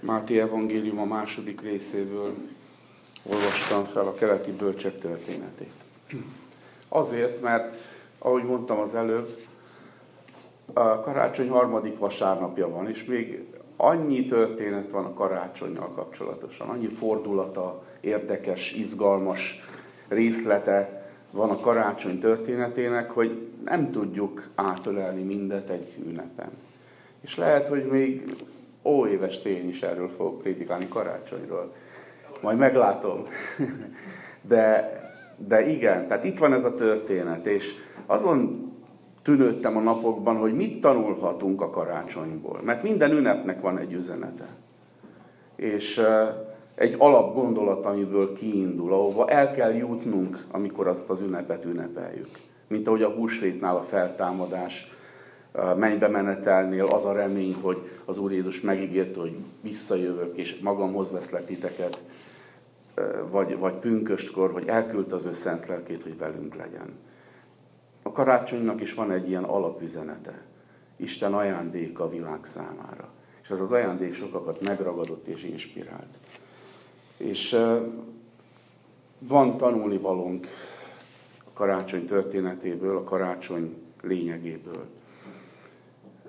Máté Evangélium a második részéből olvastam fel a keleti bölcsek történetét. Azért, mert, ahogy mondtam az előbb, a karácsony harmadik vasárnapja van, és még annyi történet van a karácsonyjal kapcsolatosan, annyi fordulata, érdekes, izgalmas részlete van a karácsony történetének, hogy nem tudjuk átölelni mindet egy ünnepen. És lehet, hogy még óéves tény is erről fogok prédikálni karácsonyról. Majd meglátom. De, de igen, tehát itt van ez a történet, és azon tűnődtem a napokban, hogy mit tanulhatunk a karácsonyból. Mert minden ünnepnek van egy üzenete. És egy alapgondolat, amiből kiindul, ahova el kell jutnunk, amikor azt az ünnepet ünnepeljük. Mint ahogy a húsvétnál a feltámadás, mennybe menetelnél az a remény, hogy az Úr Jézus megígérte, hogy visszajövök, és magamhoz veszlek titeket, vagy, vagy pünköstkor, hogy elküldte az ő szent lelkét, hogy velünk legyen. A karácsonynak is van egy ilyen alapüzenete. Isten ajándéka a világ számára. És ez az ajándék sokakat megragadott és inspirált. És van tanulni valónk a karácsony történetéből, a karácsony lényegéből.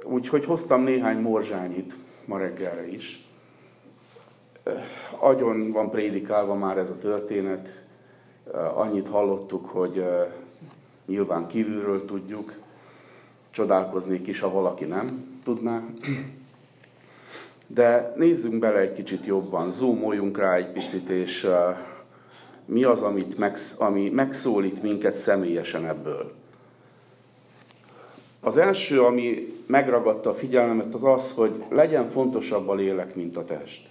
Úgyhogy hoztam néhány morzsányit ma reggelre is. Agyon van prédikálva már ez a történet. Annyit hallottuk, hogy nyilván kívülről tudjuk. Csodálkoznék is, ha valaki nem tudná. De nézzünk bele egy kicsit jobban, zoomoljunk rá egy picit, és mi az, amit megsz, ami megszólít minket személyesen ebből. Az első, ami megragadta a figyelmemet, az az, hogy legyen fontosabb a lélek, mint a test.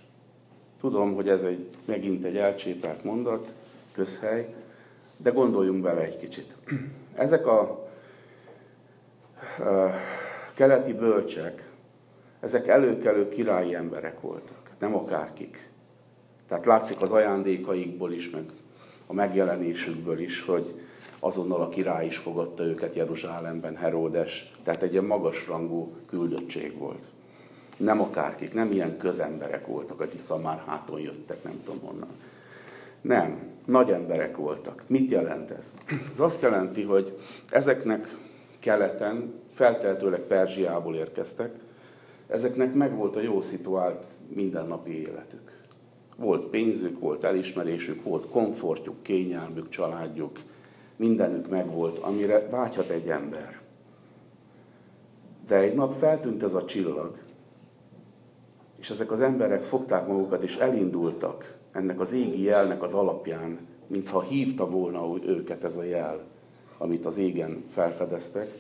Tudom, hogy ez egy, megint egy elcsépelt mondat, közhely, de gondoljunk bele egy kicsit. Ezek a, a keleti bölcsek, ezek előkelő királyi emberek voltak, nem akárkik. Tehát látszik az ajándékaikból is, meg a megjelenésükből is, hogy azonnal a király is fogadta őket Jeruzsálemben, Heródes, tehát egy ilyen magasrangú küldöttség volt. Nem akárkik, nem ilyen közemberek voltak, akik szamár háton jöttek, nem tudom honnan. Nem, nagy emberek voltak. Mit jelent ez? Ez azt jelenti, hogy ezeknek keleten, felteltőleg Perzsiából érkeztek, ezeknek megvolt a jó szituált mindennapi életük. Volt pénzük, volt elismerésük, volt komfortjuk, kényelmük, családjuk, mindenük megvolt, amire vágyhat egy ember. De egy nap feltűnt ez a csillag, és ezek az emberek fogták magukat, és elindultak ennek az égi jelnek az alapján, mintha hívta volna őket ez a jel, amit az égen felfedeztek,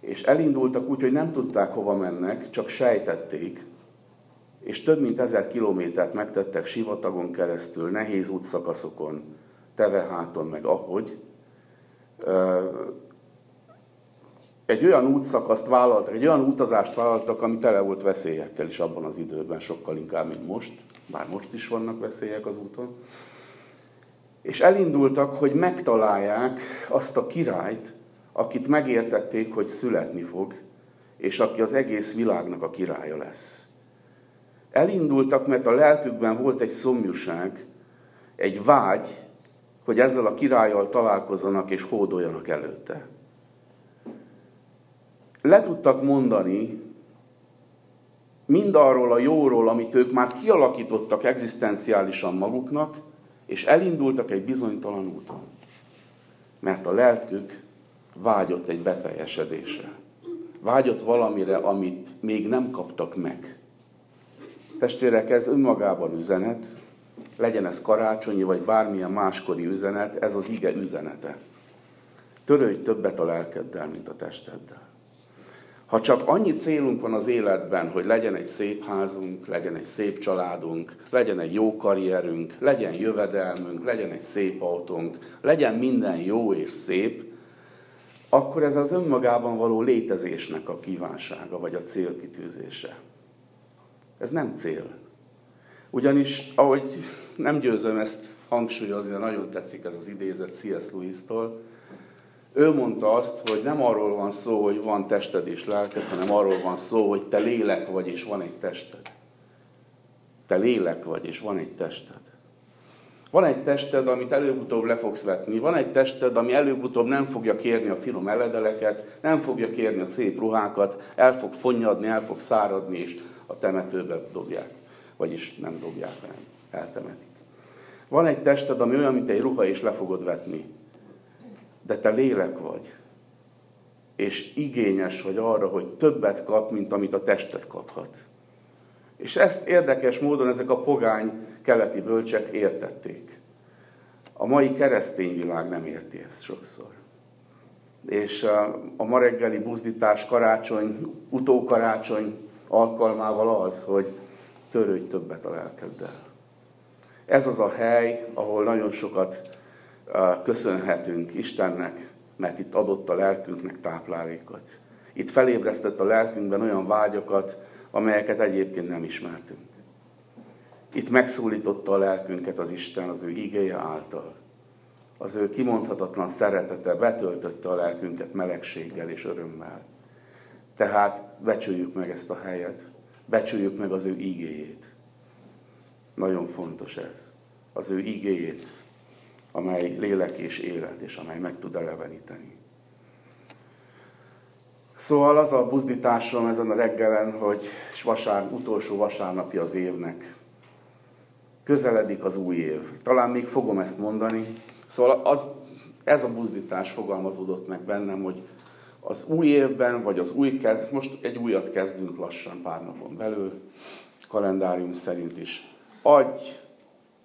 és elindultak úgy, hogy nem tudták, hova mennek, csak sejtették, és több mint ezer kilométert megtettek sivatagon keresztül, nehéz útszakaszokon, teveháton, meg ahogy, egy olyan útszakaszt vállaltak, egy olyan utazást vállaltak, ami tele volt veszélyekkel is abban az időben, sokkal inkább, mint most, bár most is vannak veszélyek az úton. És elindultak, hogy megtalálják azt a királyt, akit megértették, hogy születni fog, és aki az egész világnak a királya lesz. Elindultak, mert a lelkükben volt egy szomjúság, egy vágy, hogy ezzel a királlyal találkozzanak és hódoljanak előtte. Le tudtak mondani mindarról a jóról, amit ők már kialakítottak egzisztenciálisan maguknak, és elindultak egy bizonytalan úton. Mert a lelkük vágyott egy beteljesedésre. Vágyott valamire, amit még nem kaptak meg. Testvérek, ez önmagában üzenet, legyen ez karácsonyi, vagy bármilyen máskori üzenet, ez az ige üzenete. Törődj többet a lelkeddel, mint a testeddel. Ha csak annyi célunk van az életben, hogy legyen egy szép házunk, legyen egy szép családunk, legyen egy jó karrierünk, legyen jövedelmünk, legyen egy szép autónk, legyen minden jó és szép, akkor ez az önmagában való létezésnek a kívánsága, vagy a célkitűzése. Ez nem cél. Ugyanis, ahogy nem győzöm ezt hangsúlyozni, de nagyon tetszik ez az idézet C.S. Lewis-tól, ő mondta azt, hogy nem arról van szó, hogy van tested és lelked, hanem arról van szó, hogy te lélek vagy, és van egy tested. Te lélek vagy, és van egy tested. Van egy tested, amit előbb-utóbb le fogsz vetni. Van egy tested, ami előbb-utóbb nem fogja kérni a finom eledeleket, nem fogja kérni a szép ruhákat, el fog fonnyadni, el fog száradni, és a temetőbe dobják. Vagyis nem dobják, hanem eltemetik. Van egy tested, ami olyan, mint egy ruha, és le fogod vetni. De te lélek vagy. És igényes vagy arra, hogy többet kap, mint amit a tested kaphat. És ezt érdekes módon ezek a pogány keleti bölcsek értették. A mai keresztény világ nem érti ezt sokszor. És a ma reggeli buzdítás karácsony, utókarácsony alkalmával az, hogy törődj többet a lelkeddel. Ez az a hely, ahol nagyon sokat köszönhetünk Istennek, mert itt adott a lelkünknek táplálékot. Itt felébresztett a lelkünkben olyan vágyokat, amelyeket egyébként nem ismertünk. Itt megszólította a lelkünket az Isten az ő igéje által. Az ő kimondhatatlan szeretete betöltötte a lelkünket melegséggel és örömmel. Tehát becsüljük meg ezt a helyet, becsüljük meg az ő igéjét. Nagyon fontos ez. Az ő igéjét, amely lélek és élet, és amely meg tud eleveníteni. Szóval az a buzdításom ezen a reggelen, hogy vasár, utolsó vasárnapja az évnek. Közeledik az új év. Talán még fogom ezt mondani. Szóval az, ez a buzdítás fogalmazódott meg bennem, hogy az új évben, vagy az új kezd, most egy újat kezdünk lassan pár napon belül, kalendárium szerint is. Adj,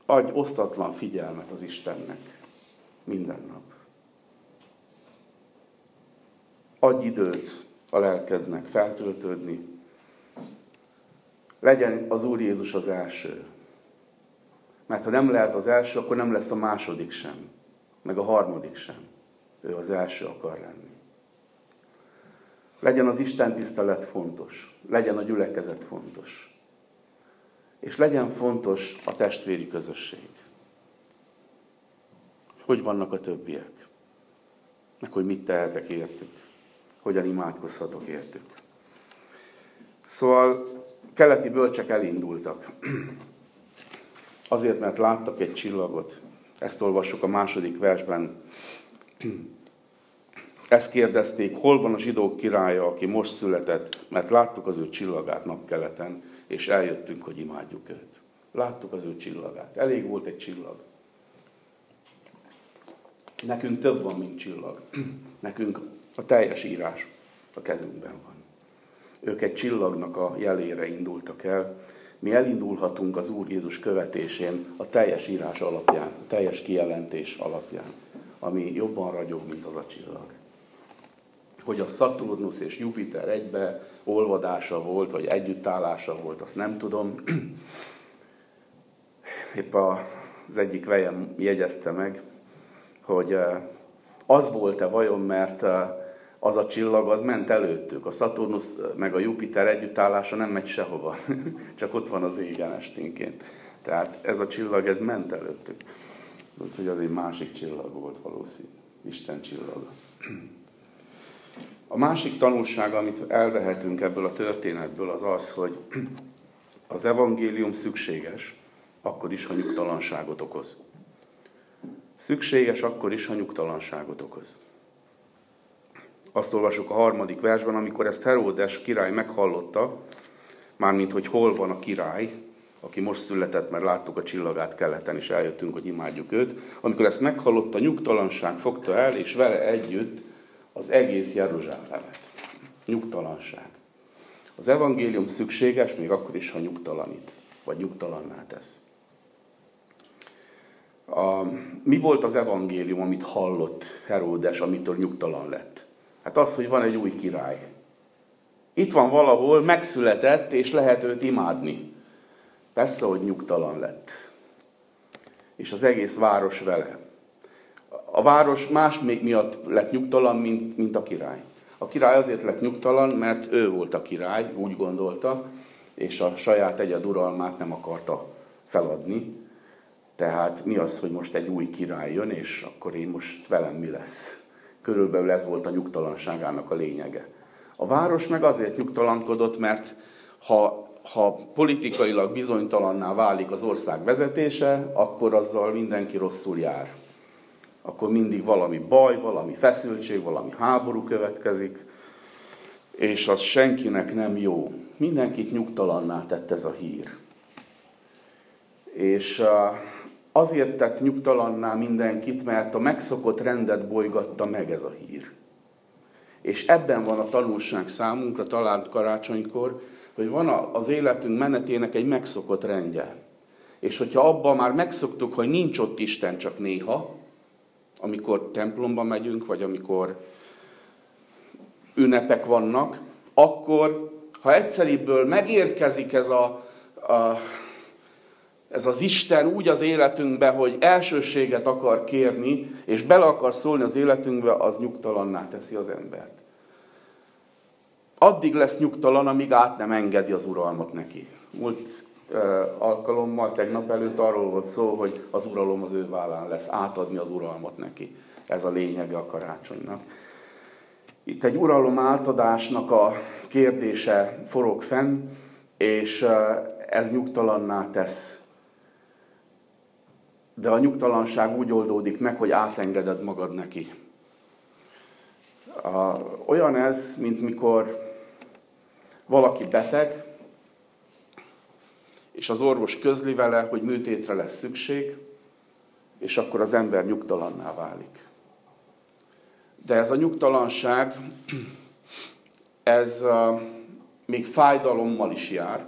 adj osztatlan figyelmet az Istennek minden nap. Adj időt a lelkednek feltöltődni. Legyen az Úr Jézus az első. Mert ha nem lehet az első, akkor nem lesz a második sem, meg a harmadik sem. Ő az első akar lenni. Legyen az Isten tisztelet fontos, legyen a gyülekezet fontos. És legyen fontos a testvéri közösség. Hogy vannak a többiek? Meg hogy mit tehetek értük? hogyan imádkozhatok értük. Szóval keleti bölcsek elindultak. Azért, mert láttak egy csillagot. Ezt olvassuk a második versben. Ezt kérdezték, hol van a zsidók királya, aki most született, mert láttuk az ő csillagát napkeleten, és eljöttünk, hogy imádjuk őt. Láttuk az ő csillagát. Elég volt egy csillag. Nekünk több van, mint csillag. Nekünk a teljes írás a kezünkben van. Ők egy csillagnak a jelére indultak el. Mi elindulhatunk az Úr Jézus követésén a teljes írás alapján, a teljes kijelentés alapján, ami jobban ragyog, mint az a csillag. Hogy a Saturnus és Jupiter egybe olvadása volt, vagy együttállása volt, azt nem tudom. Épp az egyik vejem jegyezte meg, hogy eh, az volt-e vajon, mert eh, az a csillag, az ment előttük. A Saturnus meg a Jupiter együttállása nem megy sehova, csak ott van az égen esténként. Tehát ez a csillag, ez ment előttük. Úgyhogy az egy másik csillag volt valószínű. Isten csillaga. A másik tanulság, amit elvehetünk ebből a történetből, az az, hogy az evangélium szükséges, akkor is, ha nyugtalanságot okoz. Szükséges akkor is, ha nyugtalanságot okoz. Azt olvasok a harmadik versben, amikor ezt Heródes király meghallotta, mármint, hogy hol van a király, aki most született, mert láttuk a csillagát keleten, és eljöttünk, hogy imádjuk őt. Amikor ezt meghallotta, nyugtalanság fogta el, és vele együtt az egész Jeruzsálemet. Nyugtalanság. Az evangélium szükséges, még akkor is, ha nyugtalanít, vagy nyugtalanná tesz. A, mi volt az evangélium, amit hallott Heródes, amitől nyugtalan lett? Hát az, hogy van egy új király. Itt van valahol, megszületett, és lehet őt imádni. Persze, hogy nyugtalan lett. És az egész város vele. A város más miatt lett nyugtalan, mint, mint a király. A király azért lett nyugtalan, mert ő volt a király, úgy gondolta, és a saját egyeduralmát nem akarta feladni. Tehát mi az, hogy most egy új király jön, és akkor én most velem mi lesz? Körülbelül ez volt a nyugtalanságának a lényege. A város meg azért nyugtalankodott, mert ha ha politikailag bizonytalanná válik az ország vezetése, akkor azzal mindenki rosszul jár. Akkor mindig valami baj, valami feszültség, valami háború következik, és az senkinek nem jó. Mindenkit nyugtalanná tett ez a hír. És azért tett nyugtalanná mindenkit, mert a megszokott rendet bolygatta meg ez a hír. És ebben van a tanulság számunkra, talált karácsonykor, hogy van az életünk menetének egy megszokott rendje. És hogyha abban már megszoktuk, hogy nincs ott Isten csak néha, amikor templomba megyünk, vagy amikor ünnepek vannak, akkor, ha egyszerűbből megérkezik ez, a, a, ez az Isten úgy az életünkbe, hogy elsőséget akar kérni, és bele akar szólni az életünkbe, az nyugtalanná teszi az embert. Addig lesz nyugtalan, amíg át nem engedi az uralmat neki. Múlt alkalommal, tegnap előtt arról volt szó, hogy az uralom az ő vállán lesz, átadni az uralmat neki. Ez a lényege a karácsonynak. Itt egy uralom átadásnak a kérdése forog fenn, és ez nyugtalanná tesz. De a nyugtalanság úgy oldódik meg, hogy átengeded magad neki. Olyan ez, mint mikor valaki beteg, és az orvos közli vele, hogy műtétre lesz szükség, és akkor az ember nyugtalanná válik. De ez a nyugtalanság, ez még fájdalommal is jár,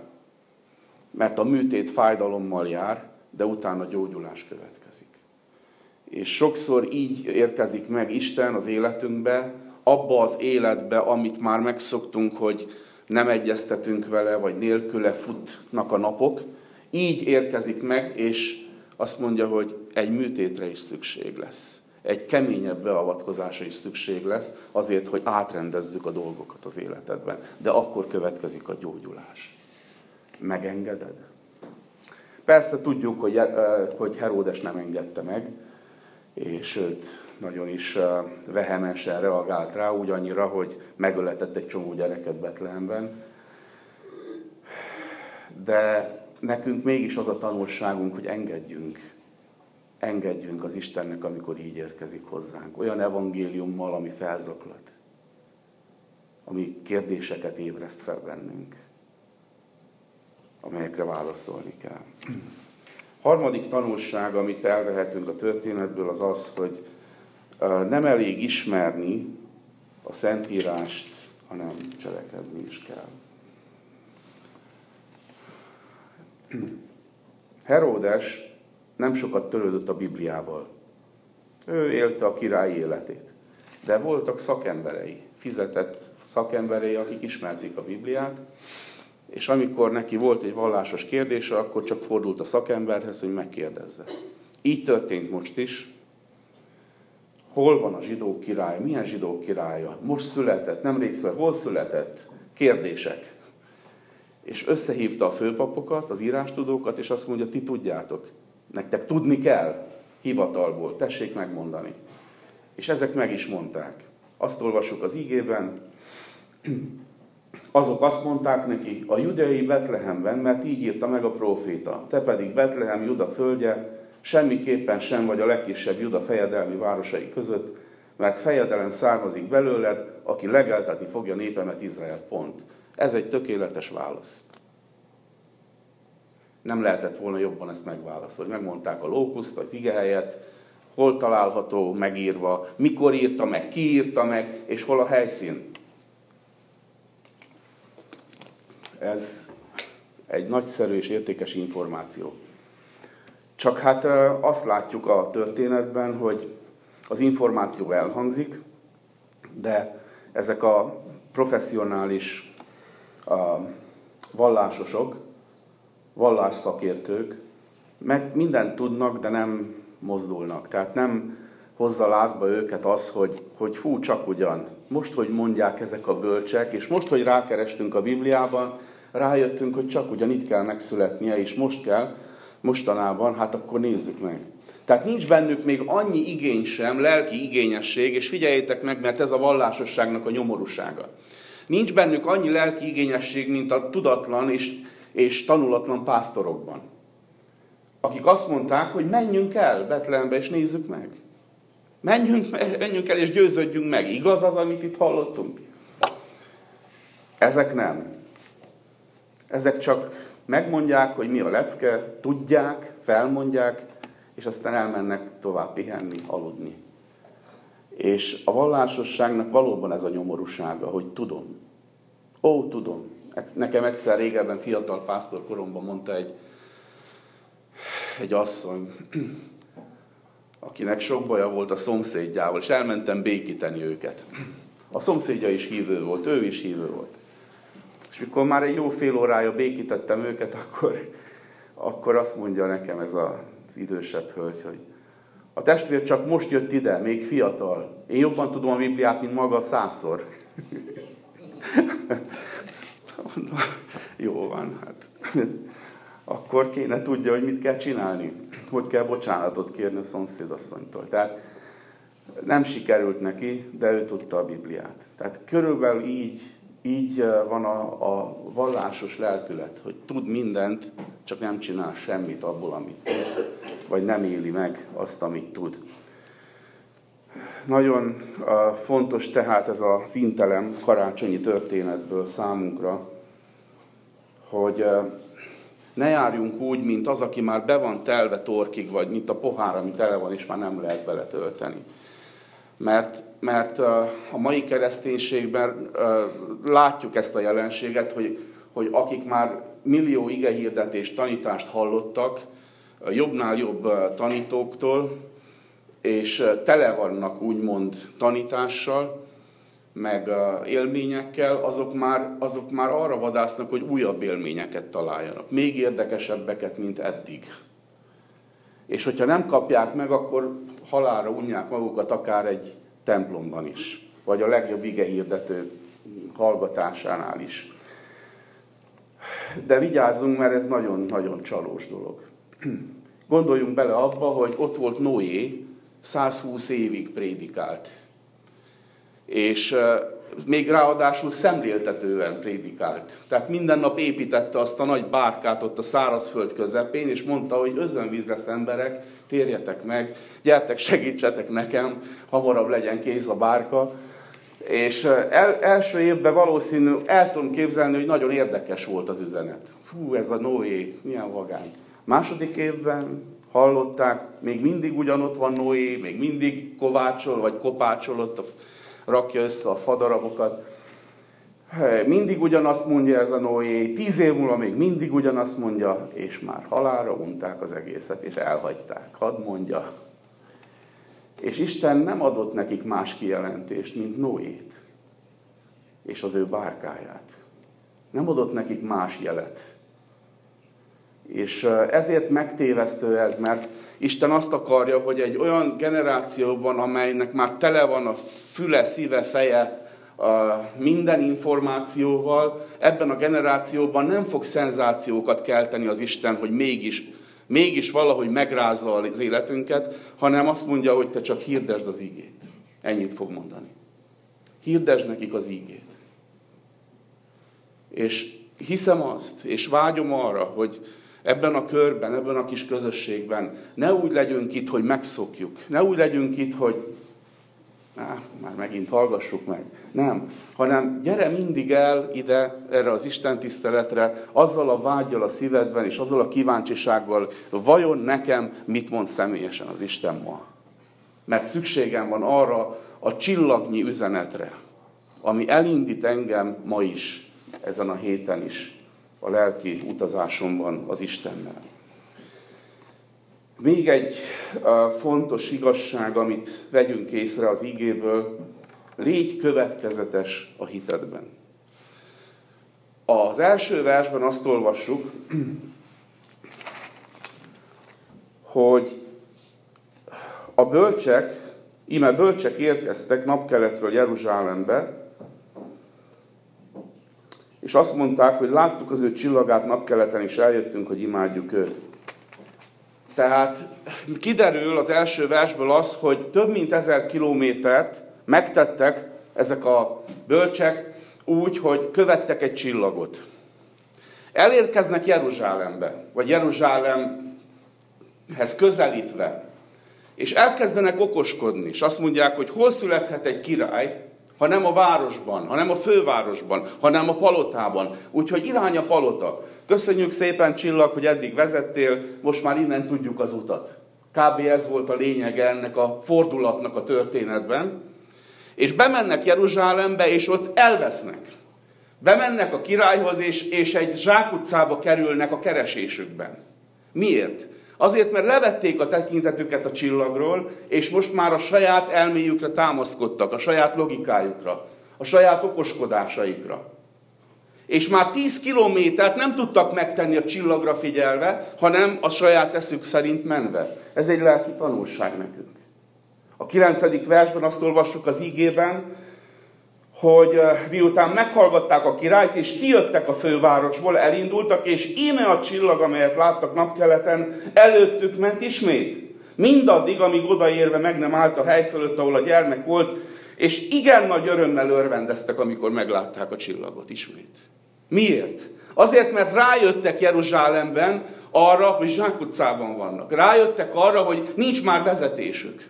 mert a műtét fájdalommal jár, de utána gyógyulás következik. És sokszor így érkezik meg Isten az életünkbe, abba az életbe, amit már megszoktunk, hogy nem egyeztetünk vele, vagy nélküle futnak a napok. Így érkezik meg, és azt mondja, hogy egy műtétre is szükség lesz. Egy keményebb beavatkozásra is szükség lesz, azért, hogy átrendezzük a dolgokat az életedben. De akkor következik a gyógyulás. Megengeded? Persze tudjuk, hogy, eh, hogy Heródes nem engedte meg, és őt nagyon is vehemensen reagált rá, úgy annyira, hogy megöletett egy csomó gyereket Betlehemben. De nekünk mégis az a tanulságunk, hogy engedjünk. Engedjünk az Istennek, amikor így érkezik hozzánk. Olyan evangéliummal, ami felzaklat. Ami kérdéseket ébreszt fel bennünk. Amelyekre válaszolni kell. Harmadik tanulság, amit elvehetünk a történetből, az az, hogy nem elég ismerni a Szentírást, hanem cselekedni is kell. Heródes nem sokat törődött a Bibliával. Ő élte a király életét. De voltak szakemberei, fizetett szakemberei, akik ismerték a Bibliát, és amikor neki volt egy vallásos kérdése, akkor csak fordult a szakemberhez, hogy megkérdezze. Így történt most is, Hol van a zsidó király? Milyen zsidó királya? Most született, nemrég született, hol született? Kérdések. És összehívta a főpapokat, az írástudókat, és azt mondja, ti tudjátok. Nektek tudni kell hivatalból, tessék megmondani. És ezek meg is mondták. Azt olvasjuk az ígében, azok azt mondták neki, a judeai Betlehemben, mert így írta meg a próféta, te pedig Betlehem, Juda földje, semmiképpen sem vagy a legkisebb Juda fejedelmi városai között, mert fejedelem származik belőled, aki legeltetni fogja népemet Izrael. Pont. Ez egy tökéletes válasz. Nem lehetett volna jobban ezt megválaszolni. Megmondták a lókuszt, az igehelyet, hol található megírva, mikor írta meg, ki írta meg, és hol a helyszín. Ez egy nagyszerű és értékes információ. Csak hát azt látjuk a történetben, hogy az információ elhangzik, de ezek a professzionális a vallásosok, vallásszakértők meg mindent tudnak, de nem mozdulnak. Tehát nem hozza lázba őket az, hogy, hogy hú, csak ugyan, most, hogy mondják ezek a bölcsek, és most, hogy rákerestünk a Bibliában, rájöttünk, hogy csak ugyan itt kell megszületnie, és most kell, mostanában, hát akkor nézzük meg. Tehát nincs bennük még annyi igény sem, lelki igényesség, és figyeljétek meg, mert ez a vallásosságnak a nyomorúsága. Nincs bennük annyi lelki igényesség, mint a tudatlan és, és tanulatlan pásztorokban, akik azt mondták, hogy menjünk el Betlehembe és nézzük meg. Menjünk, menjünk el és győződjünk meg. Igaz az, amit itt hallottunk? Ezek nem. Ezek csak megmondják, hogy mi a lecke, tudják, felmondják, és aztán elmennek tovább pihenni, aludni. És a vallásosságnak valóban ez a nyomorúsága, hogy tudom. Ó, tudom. Nekem egyszer régebben fiatal pásztor koromban mondta egy, egy asszony, akinek sok baja volt a szomszédjával, és elmentem békíteni őket. A szomszédja is hívő volt, ő is hívő volt. És mikor már egy jó fél órája békítettem őket, akkor, akkor azt mondja nekem ez az idősebb hölgy, hogy a testvér csak most jött ide, még fiatal. Én jobban tudom a Bibliát, mint maga százszor. Jó van, hát. Akkor kéne tudja, hogy mit kell csinálni. Hogy kell bocsánatot kérni a szomszédasszonytól. Tehát nem sikerült neki, de ő tudta a Bibliát. Tehát körülbelül így, így van a, a vallásos lelkület, hogy tud mindent, csak nem csinál semmit abból, amit tud, vagy nem éli meg azt, amit tud. Nagyon fontos tehát ez az intelem karácsonyi történetből számunkra, hogy ne járjunk úgy, mint az, aki már be van telve torkig, vagy mint a pohár, ami tele van, és már nem lehet beletölteni. Mert, mert a mai kereszténységben látjuk ezt a jelenséget, hogy, hogy akik már millió igehirdetés tanítást hallottak, jobbnál jobb tanítóktól, és tele vannak úgymond tanítással, meg élményekkel, azok már, azok már arra vadásznak, hogy újabb élményeket találjanak. Még érdekesebbeket, mint eddig. És hogyha nem kapják meg, akkor halára unják magukat akár egy templomban is, vagy a legjobb igehirdető hallgatásánál is. De vigyázzunk, mert ez nagyon-nagyon csalós dolog. Gondoljunk bele abba, hogy ott volt Noé, 120 évig prédikált. És még ráadásul szemléltetően prédikált. Tehát minden nap építette azt a nagy bárkát ott a szárazföld közepén, és mondta, hogy özönvíz lesz emberek, térjetek meg, gyertek, segítsetek nekem, hamarabb legyen kész a bárka. És el, első évben valószínű, el tudom képzelni, hogy nagyon érdekes volt az üzenet. Hú, ez a Noé, milyen vagány. Második évben hallották, még mindig ugyanott van Noé, még mindig kovácsol, vagy kopácsol ott, a, rakja össze a fadarabokat. Mindig ugyanazt mondja ez a Noé, tíz év múlva még mindig ugyanazt mondja, és már halára unták az egészet, és elhagyták. Hadd mondja. És Isten nem adott nekik más kijelentést, mint Noét, és az ő bárkáját. Nem adott nekik más jelet. És ezért megtévesztő ez, mert Isten azt akarja, hogy egy olyan generációban, amelynek már tele van a füle, szíve, feje a minden információval, ebben a generációban nem fog szenzációkat kelteni az Isten, hogy mégis, mégis valahogy megrázza az életünket, hanem azt mondja, hogy te csak hirdesd az ígét. Ennyit fog mondani. Hirdesd nekik az ígét. És hiszem azt, és vágyom arra, hogy, ebben a körben, ebben a kis közösségben ne úgy legyünk itt, hogy megszokjuk. Ne úgy legyünk itt, hogy Á, már megint hallgassuk meg. Nem, hanem gyere mindig el ide, erre az Isten tiszteletre, azzal a vágyal a szívedben, és azzal a kíváncsisággal, vajon nekem mit mond személyesen az Isten ma. Mert szükségem van arra a csillagnyi üzenetre, ami elindít engem ma is, ezen a héten is a lelki utazásomban az Istennel. Még egy fontos igazság, amit vegyünk észre az ígéből, légy következetes a hitedben. Az első versben azt olvassuk, hogy a bölcsek, íme bölcsek érkeztek napkeletről Jeruzsálembe, és azt mondták, hogy láttuk az ő csillagát napkeleten, és eljöttünk, hogy imádjuk őt. Tehát kiderül az első versből az, hogy több mint ezer kilométert megtettek ezek a bölcsek úgy, hogy követtek egy csillagot. Elérkeznek Jeruzsálembe, vagy Jeruzsálemhez közelítve, és elkezdenek okoskodni, és azt mondják, hogy hol születhet egy király, ha nem a városban, ha nem a fővárosban, hanem a palotában. Úgyhogy irány a palota. Köszönjük szépen, Csillag, hogy eddig vezettél, most már innen tudjuk az utat. Kb. ez volt a lényege ennek a fordulatnak a történetben. És bemennek Jeruzsálembe, és ott elvesznek. Bemennek a királyhoz, és, és egy zsákutcába kerülnek a keresésükben. Miért? Azért, mert levették a tekintetüket a csillagról, és most már a saját elméjükre támaszkodtak, a saját logikájukra, a saját okoskodásaikra. És már 10 kilométert nem tudtak megtenni a csillagra figyelve, hanem a saját eszük szerint menve. Ez egy lelki tanulság nekünk. A 9. versben azt olvassuk az ígében, hogy miután meghallgatták a királyt, és kijöttek a fővárosból, elindultak, és íme a csillag, amelyet láttak napkeleten, előttük ment ismét. Mindaddig, amíg odaérve meg nem állt a hely fölött, ahol a gyermek volt, és igen nagy örömmel örvendeztek, amikor meglátták a csillagot ismét. Miért? Azért, mert rájöttek Jeruzsálemben arra, hogy zsákutcában vannak. Rájöttek arra, hogy nincs már vezetésük.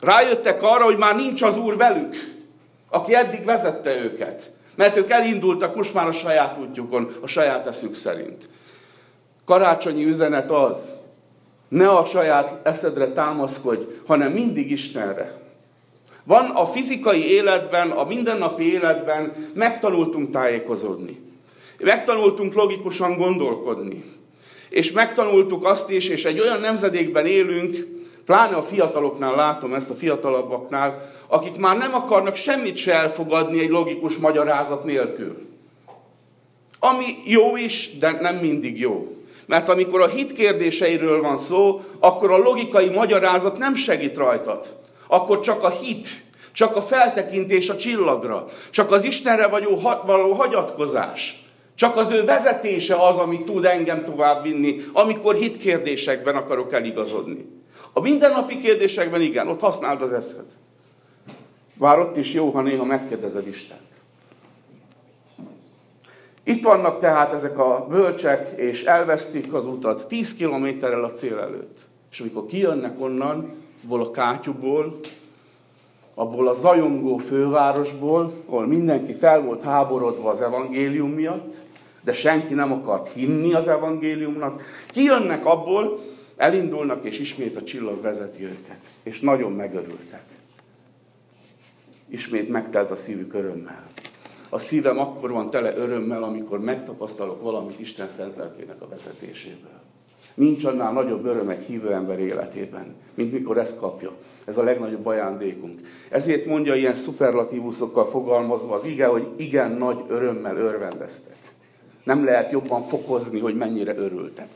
Rájöttek arra, hogy már nincs az Úr velük aki eddig vezette őket. Mert ők elindultak most már a saját útjukon, a saját eszük szerint. Karácsonyi üzenet az, ne a saját eszedre támaszkodj, hanem mindig Istenre. Van a fizikai életben, a mindennapi életben, megtanultunk tájékozódni. Megtanultunk logikusan gondolkodni. És megtanultuk azt is, és egy olyan nemzedékben élünk, pláne a fiataloknál látom ezt, a fiatalabbaknál, akik már nem akarnak semmit se elfogadni egy logikus magyarázat nélkül. Ami jó is, de nem mindig jó. Mert amikor a hit kérdéseiről van szó, akkor a logikai magyarázat nem segít rajtad. Akkor csak a hit, csak a feltekintés a csillagra, csak az Istenre való, való hagyatkozás, csak az ő vezetése az, ami tud engem továbbvinni, amikor hit kérdésekben akarok eligazodni. A mindennapi kérdésekben igen, ott használd az eszed. Bár ott is jó, ha néha megkérdezed Istent. Itt vannak tehát ezek a bölcsek, és elvesztik az utat 10 kilométerrel a cél előtt. És amikor kijönnek onnan, abból a kátyúból, abból a zajongó fővárosból, ahol mindenki fel volt háborodva az evangélium miatt, de senki nem akart hinni az evangéliumnak, kijönnek abból, elindulnak, és ismét a csillag vezeti őket. És nagyon megörültek ismét megtelt a szívük örömmel. A szívem akkor van tele örömmel, amikor megtapasztalok valamit Isten szent lelkének a vezetéséből. Nincs annál nagyobb öröm egy hívő ember életében, mint mikor ezt kapja. Ez a legnagyobb ajándékunk. Ezért mondja ilyen szuperlatívuszokkal fogalmazva az ige, hogy igen nagy örömmel örvendeztek. Nem lehet jobban fokozni, hogy mennyire örültek.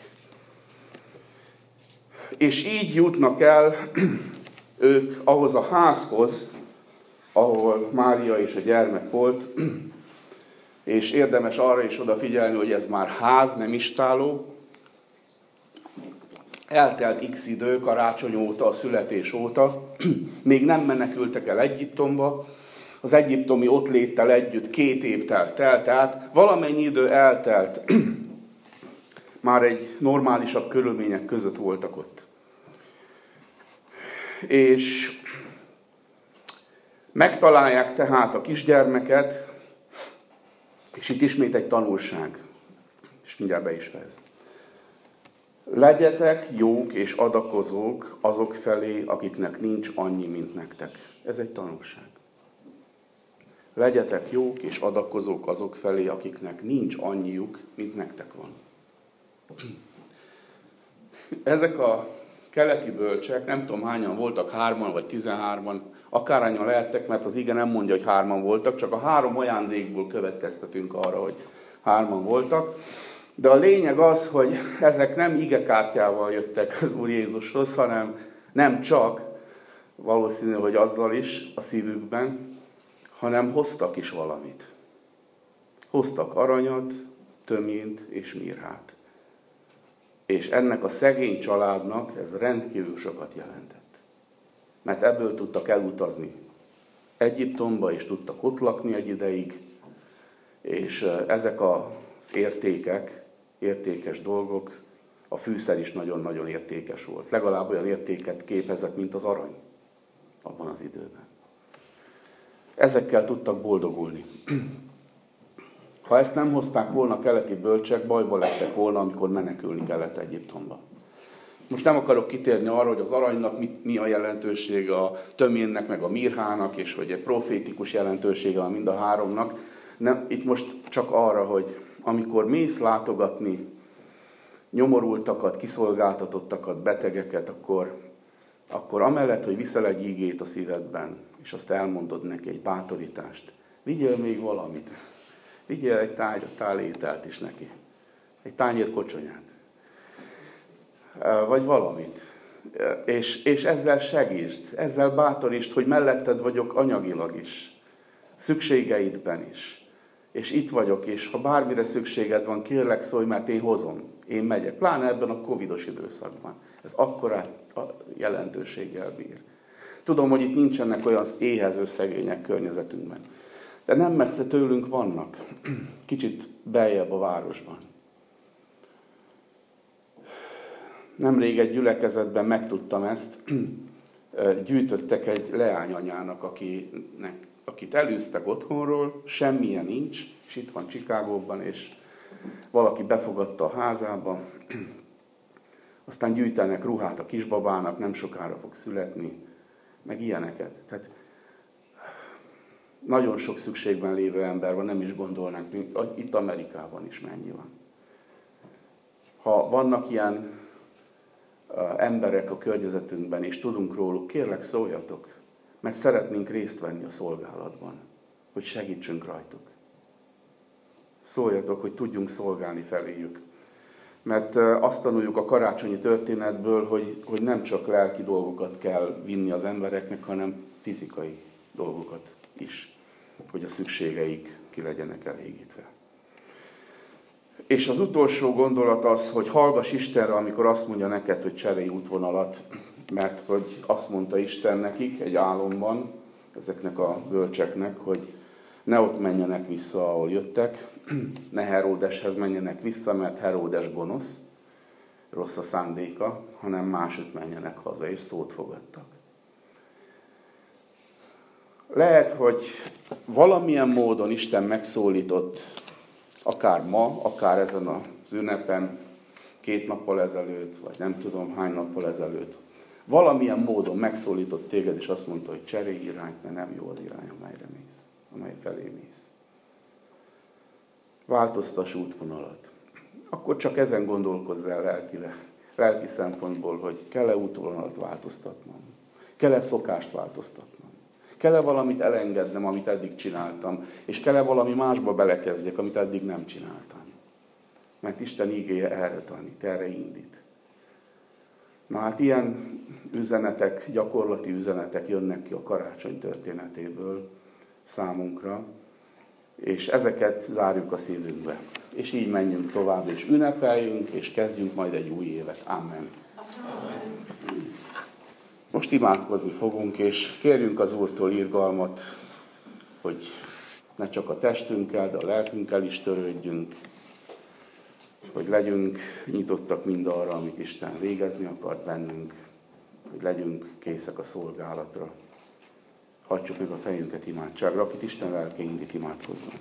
És így jutnak el ők ahhoz a házhoz, ahol Mária és a gyermek volt, és érdemes arra is odafigyelni, hogy ez már ház, nem istáló. Eltelt x idő, karácsony óta, a születés óta, még nem menekültek el Egyiptomba, az egyiptomi ott léttel együtt két év telt el, tehát valamennyi idő eltelt, már egy normálisabb körülmények között voltak ott. És Megtalálják tehát a kisgyermeket, és itt ismét egy tanulság, és mindjárt be is fejezem. Legyetek jók és adakozók azok felé, akiknek nincs annyi, mint nektek. Ez egy tanulság. Legyetek jók és adakozók azok felé, akiknek nincs annyiuk, mint nektek van. Ezek a keleti bölcsek, nem tudom hányan voltak, hárman vagy tizenhárman, akárhányan lehettek, mert az ige nem mondja, hogy hárman voltak, csak a három ajándékból következtetünk arra, hogy hárman voltak. De a lényeg az, hogy ezek nem igekártyával jöttek az Úr Jézushoz, hanem nem csak, valószínű, hogy azzal is a szívükben, hanem hoztak is valamit. Hoztak aranyat, töményt és mirhát. És ennek a szegény családnak ez rendkívül sokat jelentett mert ebből tudtak elutazni Egyiptomba, és tudtak ott lakni egy ideig, és ezek az értékek, értékes dolgok, a fűszer is nagyon-nagyon értékes volt. Legalább olyan értéket képezett, mint az arany abban az időben. Ezekkel tudtak boldogulni. Ha ezt nem hozták volna a keleti bölcsek, bajba lettek volna, amikor menekülni kellett Egyiptomba. Most nem akarok kitérni arra, hogy az aranynak mit, mi a jelentősége a töménnek, meg a mirhának, és hogy egy profétikus jelentősége van mind a háromnak. Nem, itt most csak arra, hogy amikor mész látogatni nyomorultakat, kiszolgáltatottakat, betegeket, akkor, akkor amellett, hogy viszel egy ígét a szívedben, és azt elmondod neki, egy bátorítást, vigyél még valamit. Vigyél egy tál ételt is neki. Egy tányér kocsonyát. Vagy valamit. És, és ezzel segítsd, ezzel bátorítsd, hogy melletted vagyok anyagilag is. Szükségeidben is. És itt vagyok, és ha bármire szükséged van, kérlek szólj, mert én hozom. Én megyek. Pláne ebben a covidos időszakban. Ez akkorát jelentőséggel bír. Tudom, hogy itt nincsenek olyan éhező szegények környezetünkben. De nem messze tőlünk vannak. Kicsit beljebb a városban. Nemrég egy gyülekezetben megtudtam ezt. Gyűjtöttek egy leányanyának, akinek, akit elűztek otthonról, semmilyen nincs, és itt van Csikágóban, és valaki befogadta a házába, aztán gyűjtenek ruhát a kisbabának, nem sokára fog születni, meg ilyeneket. Tehát nagyon sok szükségben lévő ember van, nem is gondolnánk, itt Amerikában is mennyi van. Ha vannak ilyen emberek a környezetünkben, és tudunk róluk, kérlek szóljatok, mert szeretnénk részt venni a szolgálatban, hogy segítsünk rajtuk. Szóljatok, hogy tudjunk szolgálni feléjük. Mert azt tanuljuk a karácsonyi történetből, hogy, hogy nem csak lelki dolgokat kell vinni az embereknek, hanem fizikai dolgokat is, szükségeik ki legyenek elégítve. És az utolsó gondolat az, hogy hallgass Istenre, amikor azt mondja neked, hogy cserélj útvonalat, mert hogy azt mondta Isten nekik egy álomban, ezeknek a bölcseknek, hogy ne ott menjenek vissza, ahol jöttek, ne Heródeshez menjenek vissza, mert Heródes gonosz, rossz a szándéka, hanem másút menjenek haza, és szót fogadtak. Lehet, hogy valamilyen módon Isten megszólított, akár ma, akár ezen az ünnepen, két nappal ezelőtt, vagy nem tudom hány nappal ezelőtt, valamilyen módon megszólított téged, és azt mondta, hogy cserélj irányt, mert nem jó az irány, amelyre mész, amely felé mész. Változtass útvonalat. Akkor csak ezen gondolkozz el lelki, lelki szempontból, hogy kell-e útvonalat változtatnom? Kell-e szokást változtatnom? Kell-e valamit elengednem, amit eddig csináltam? És kell-e valami másba belekezdjek, amit eddig nem csináltam? Mert Isten ígéje erre tanít, erre indít. Na hát ilyen üzenetek, gyakorlati üzenetek jönnek ki a karácsony történetéből számunkra, és ezeket zárjuk a szívünkbe. És így menjünk tovább, és ünnepeljünk, és kezdjünk majd egy új évet. Amen. Most imádkozni fogunk, és kérjünk az Úrtól irgalmat, hogy ne csak a testünkkel, de a lelkünkkel is törődjünk, hogy legyünk nyitottak mind arra, amit Isten végezni akart bennünk, hogy legyünk készek a szolgálatra. Hagyjuk meg a fejünket imádságra, akit Isten lelke indít, imádkozzon.